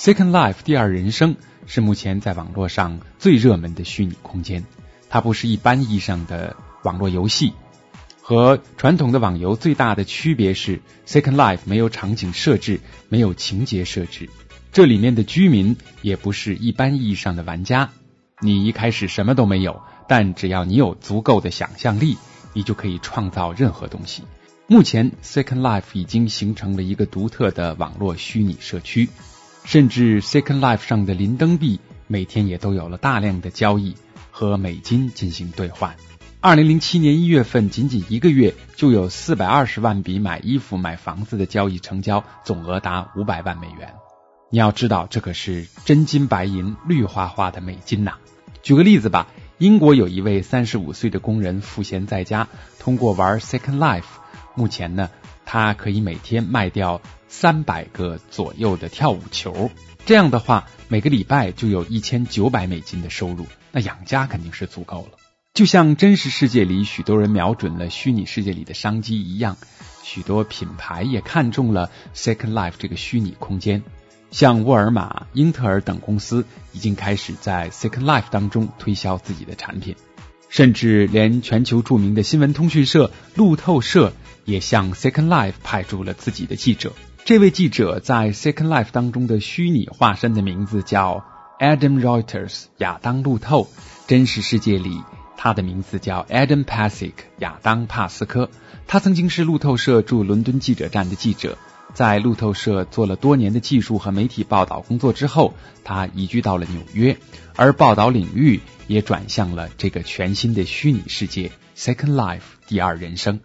Second Life 第二人生是目前在网络上最热门的虚拟空间，它不是一般意义上的网络游戏。和传统的网游最大的区别是，Second Life 没有场景设置，没有情节设置。这里面的居民也不是一般意义上的玩家。你一开始什么都没有，但只要你有足够的想象力，你就可以创造任何东西。目前，Second Life 已经形成了一个独特的网络虚拟社区，甚至 Second Life 上的林登币每天也都有了大量的交易和美金进行兑换。二零零七年一月份，仅仅一个月就有四百二十万笔买衣服、买房子的交易成交，总额达五百万美元。你要知道，这可是真金白银、绿花花的美金呐！举个例子吧，英国有一位三十五岁的工人赋闲在家，通过玩 Second Life，目前呢，他可以每天卖掉三百个左右的跳舞球。这样的话，每个礼拜就有一千九百美金的收入，那养家肯定是足够了。就像真实世界里许多人瞄准了虚拟世界里的商机一样，许多品牌也看中了 Second Life 这个虚拟空间。像沃尔玛、英特尔等公司已经开始在 Second Life 当中推销自己的产品，甚至连全球著名的新闻通讯社路透社也向 Second Life 派驻了自己的记者。这位记者在 Second Life 当中的虚拟化身的名字叫 Adam Reuters，亚当路透。真实世界里。他的名字叫 Adam Pasick 亚当帕斯科。他曾经是路透社驻伦敦记者站的记者，在路透社做了多年的技术和媒体报道工作之后，他移居到了纽约，而报道领域也转向了这个全新的虚拟世界 Second Life 第二人生。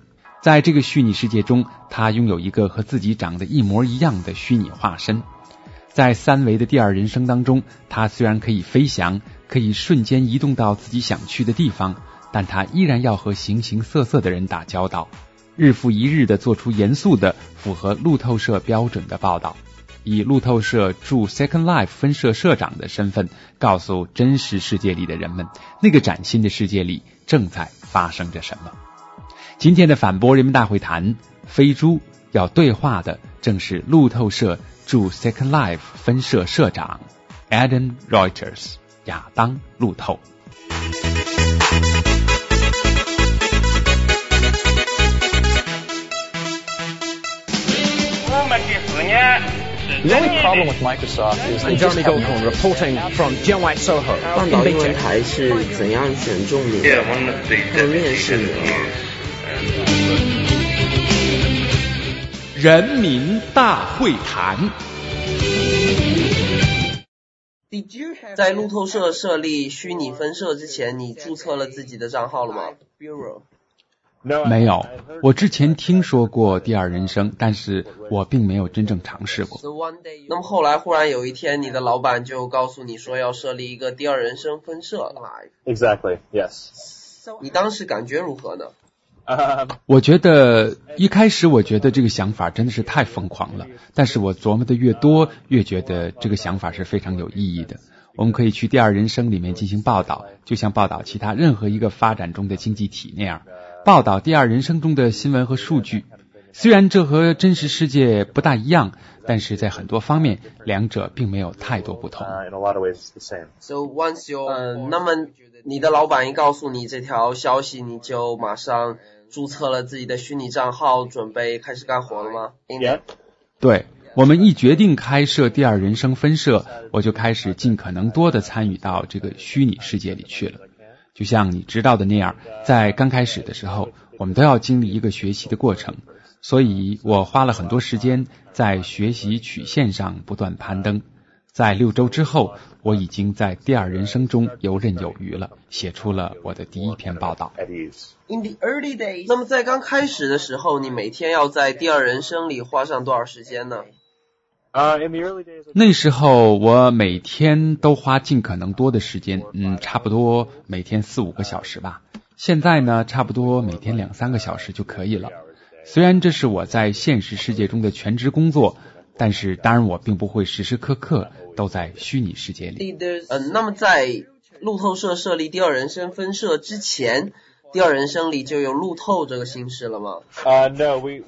在这个虚拟世界中，他拥有一个和自己长得一模一样的虚拟化身。在三维的第二人生当中，他虽然可以飞翔。可以瞬间移动到自己想去的地方，但他依然要和形形色色的人打交道，日复一日的做出严肃的、符合路透社标准的报道，以路透社驻 Second Life 分社社长的身份，告诉真实世界里的人们，那个崭新的世界里正在发生着什么。今天的反驳人民大会谈，飞猪要对话的正是路透社驻 Second Life 分社社长 Adam Reuters。亚当路透。The only problem with Microsoft is Goldhorn reporting from Jianwai Soho 半岛英文台是怎样选中你的？和面试你人民大会谈。在路透社设立虚拟分社之前，你注册了自己的账号了吗？没有，我之前听说过第二人生，但是我并没有真正尝试过。那么后来忽然有一天，你的老板就告诉你说要设立一个第二人生分社了。Exactly, yes. 你当时感觉如何呢？我觉得一开始我觉得这个想法真的是太疯狂了，但是我琢磨的越多，越觉得这个想法是非常有意义的。我们可以去第二人生里面进行报道，就像报道其他任何一个发展中的经济体那样，报道第二人生中的新闻和数据。虽然这和真实世界不大一样，但是在很多方面，两者并没有太多不同。So once you，嗯，那么你的老板一告诉你这条消息，你就马上注册了自己的虚拟账号，准备开始干活了吗？Yeah。对，我们一决定开设第二人生分社，我就开始尽可能多的参与到这个虚拟世界里去了。就像你知道的那样，在刚开始的时候，我们都要经历一个学习的过程。所以我花了很多时间在学习曲线上不断攀登，在六周之后，我已经在第二人生中游刃有余了，写出了我的第一篇报道。In the early days，那么在刚开始的时候，你每天要在第二人生里花上多少时间呢？那时候我每天都花尽可能多的时间，嗯，差不多每天四五个小时吧。现在呢，差不多每天两三个小时就可以了。虽然这是我在现实世界中的全职工作，但是当然我并不会时时刻刻都在虚拟世界里。嗯，那么在路透社设立第二人生分社之前，第二人生里就有路透这个姓氏了吗？啊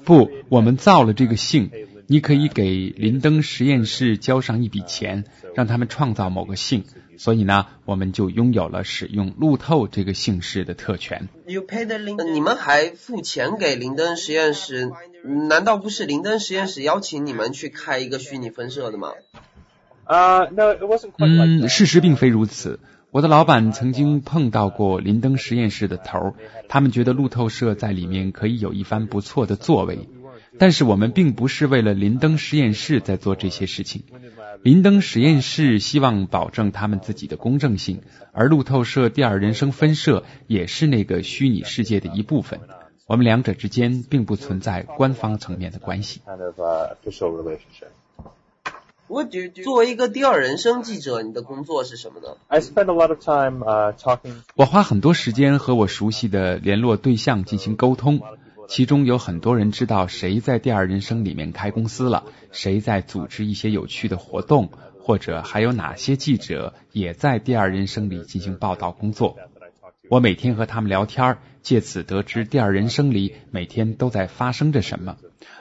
不，我们造了这个姓。你可以给林登实验室交上一笔钱，让他们创造某个姓。所以呢，我们就拥有了使用路透这个姓氏的特权。你们还付钱给林登实验室？难道不是林登实验室邀请你们去开一个虚拟分社的吗？啊 wasn't quite like 嗯，事实并非如此。我的老板曾经碰到过林登实验室的头，他们觉得路透社在里面可以有一番不错的作为。但是我们并不是为了林登实验室在做这些事情。林登实验室希望保证他们自己的公正性，而路透社第二人生分社也是那个虚拟世界的一部分。我们两者之间并不存在官方层面的关系。uh. 作为一个第二人生记者，你的工作是什么呢？I spend a lot of time uh, talking 我花很多时间和我熟悉的联络对象进行沟通，其中有很多人知道谁在第二人生里面开公司了，谁在组织一些有趣的活动，或者还有哪些记者也在第二人生里进行报道工作。我每天和他们聊天，借此得知第二人生里每天都在发生着什么，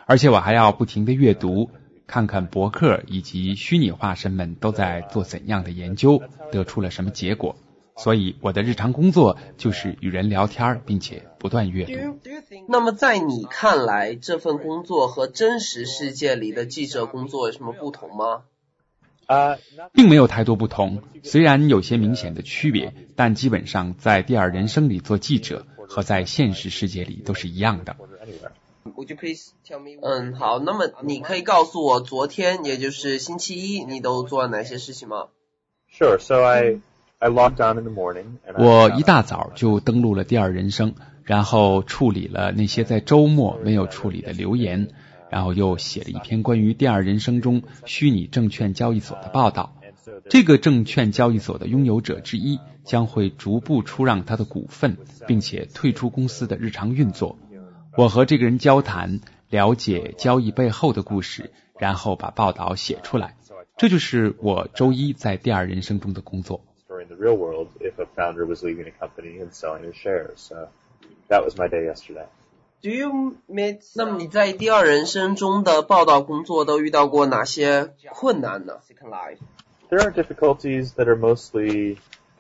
而且我还要不停的阅读，看看博客以及虚拟化身们都在做怎样的研究，得出了什么结果。所以我的日常工作就是与人聊天，并且不断阅读。那么在你看来，这份工作和真实世界里的记者工作有什么不同吗？uh, not 并没有太多不同，虽然有些明显的区别，但基本上在第二人生里做记者和在现实世界里都是一样的。anywhere. Would you please tell me? 嗯，好，那么你可以告诉我，昨天也就是星期一，你都做了哪些事情吗？Sure. So I I logged on in the morning 我一大早就登录了第二人生，然后处理了那些在周末没有处理的留言，然后又写了一篇关于第二人生中虚拟证券交易所的报道。这个证券交易所的拥有者之一将会逐步出让他的股份，并且退出公司的日常运作。我和这个人交谈，了解交易背后的故事，然后把报道写出来。这就是我周一在第二人生中的工作。Do you meet？那么你在第二人生中的报道工作都遇到过哪些困难呢？There are difficulties that are mostly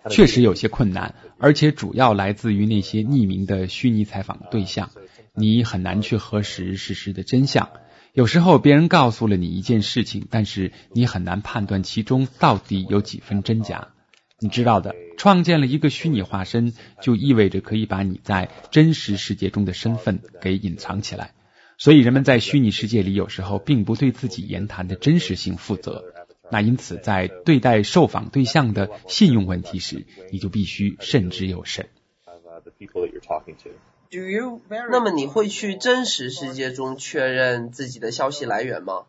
确实有些困难，而且主要来自于那些匿名的虚拟采访对象，你很难去核实事实的真相。有时候别人告诉了你一件事情，但是你很难判断其中到底有几分真假。你知道的，创建了一个虚拟化身，就意味着可以把你在真实世界中的身份给隐藏起来。所以人们在虚拟世界里有时候并不对自己言谈的真实性负责。那因此，在对待受访对象的信用问题时，你就必须慎之又慎。of uh, the people that you're talking to. Do you？那么你会去真实世界中确认自己的消息来源吗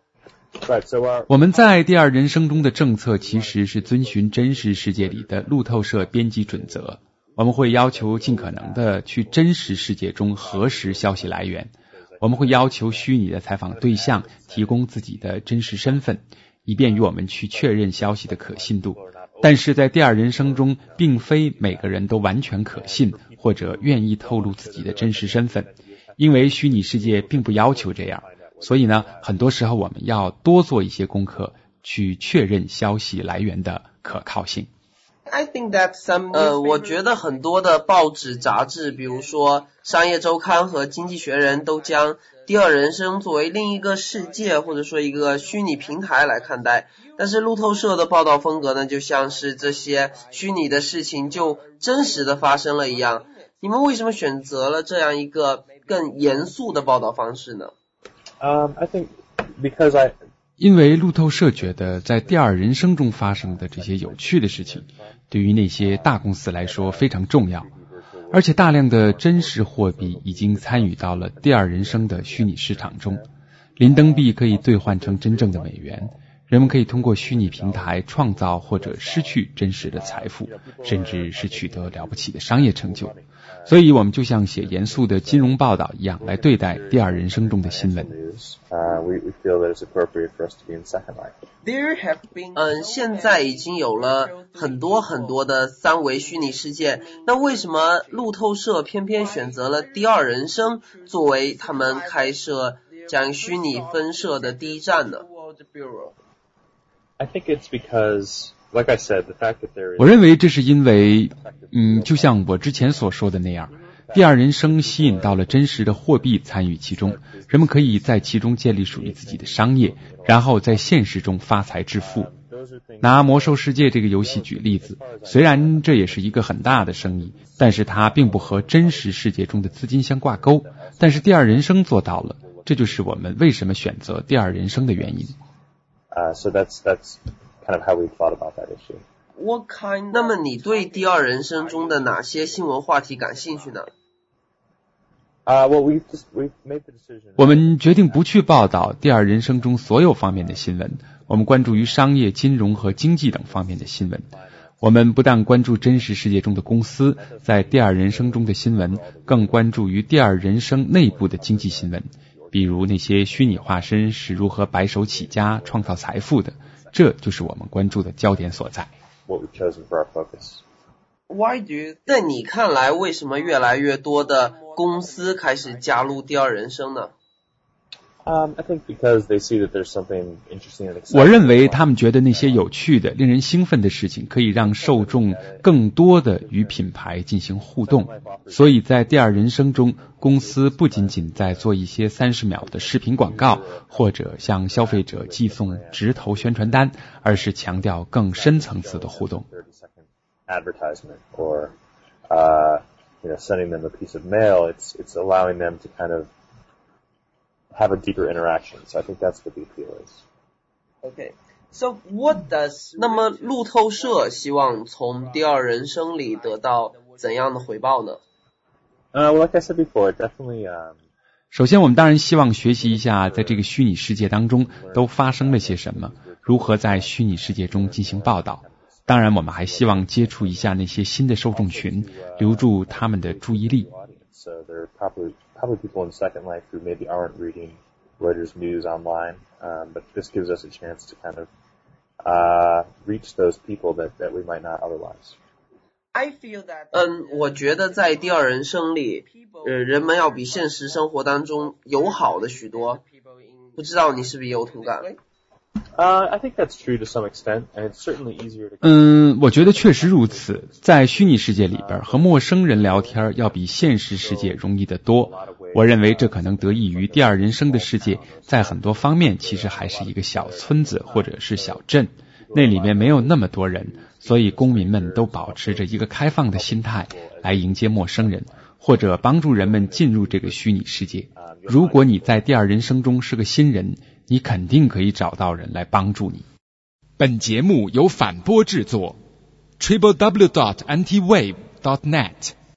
？Right. So our 我们在第二人生中的政策其实是遵循真实世界里的路透社编辑准则。我们会要求尽可能的去真实世界中核实消息来源。我们会要求虚拟的采访对象提供自己的真实身份，以便于我们去确认消息的可信度。但是在第二人生中，并非每个人都完全可信或者愿意透露自己的真实身份，因为虚拟世界并不要求这样。所以呢，很多时候我们要多做一些功课，去确认消息来源的可靠性。I think that some 呃，我觉得很多的报纸、杂志，比如说《商业周刊》和《经济学人》，都将第二人生作为另一个世界或者说一个虚拟平台来看待。但是路透社的报道风格呢，就像是这些虚拟的事情就真实的发生了一样。你们为什么选择了这样一个更严肃的报道方式呢？um, I think because I 因为路透社觉得，在第二人生中发生的这些有趣的事情，对于那些大公司来说非常重要，而且大量的真实货币已经参与到了第二人生的虚拟市场中。林登币可以兑换成真正的美元，人们可以通过虚拟平台创造或者失去真实的财富，甚至是取得了不起的商业成就。所以，我们就像写严肃的金融报道一样来对待第二人生中的新闻。嗯，现在已经有了很多很多的三维虚拟世界，那为什么路透社偏偏选择了第二人生作为他们开设将虚拟分社的第一站呢？我认为这是因为，嗯，就像我之前所说的那样，第二人生吸引到了真实的货币参与其中，人们可以在其中建立属于自己的商业，然后在现实中发财致富。拿魔兽世界这个游戏举例子，虽然这也是一个很大的生意，但是它并不和真实世界中的资金相挂钩。但是第二人生做到了，这就是我们为什么选择第二人生的原因。Uh, so that's that's kind of how we thought about that issue. What kind? 那么你对第二人生中的哪些新闻话题感兴趣呢？Uh, well, we've just we've made the decision. 我们决定不去报道第二人生中所有方面的新闻。我们关注于商业、金融和经济等方面的新闻。我们不但关注真实世界中的公司在第二人生中的新闻，更关注于第二人生内部的经济新闻。比如那些虚拟化身是如何白手起家创造财富的，这就是我们关注的焦点所在。Why do you？在你看来，为什么越来越多的公司开始加入第二人生呢？我认为他们觉得那些有趣的、令人兴奋的事情，可以让受众更多的与品牌进行互动。所以在第二人生中，公司不仅仅在做一些三十秒的视频广告，或者向消费者寄送直投宣传单，而是强调更深层次的互动。Have a deeper interaction. So I think that's what the appeal is. Okay. So what does 那么路透社希望从第二人生里得到怎样的回报呢？Uh, well, like I said before, definitely. Um, 首先，我们当然希望学习一下，在这个虚拟世界当中都发生了些什么，如何在虚拟世界中进行报道。当然，我们还希望接触一下那些新的受众群，留住他们的注意力。probably people in Second Life who maybe aren't reading Reuters news online, um, but this gives us a chance to kind of uh, reach those people that, that we might not otherwise. 嗯，我觉得在第二人生里，呃，人们要比现实生活当中友好的许多。不知道你是不是有同感？ 嗯，我觉得确实如此。在虚拟世界里边，和陌生人聊天要比现实世界容易得多。我认为这可能得益于第二人生的世界，在很多方面其实还是一个小村子或者是小镇，那里面没有那么多人，所以公民们都保持着一个开放的心态来迎接陌生人，或者帮助人们进入这个虚拟世界。如果你在第二人生中是个新人，你肯定可以找到人来帮助你。本节目由反播制作，triple w dot anti wave dot net。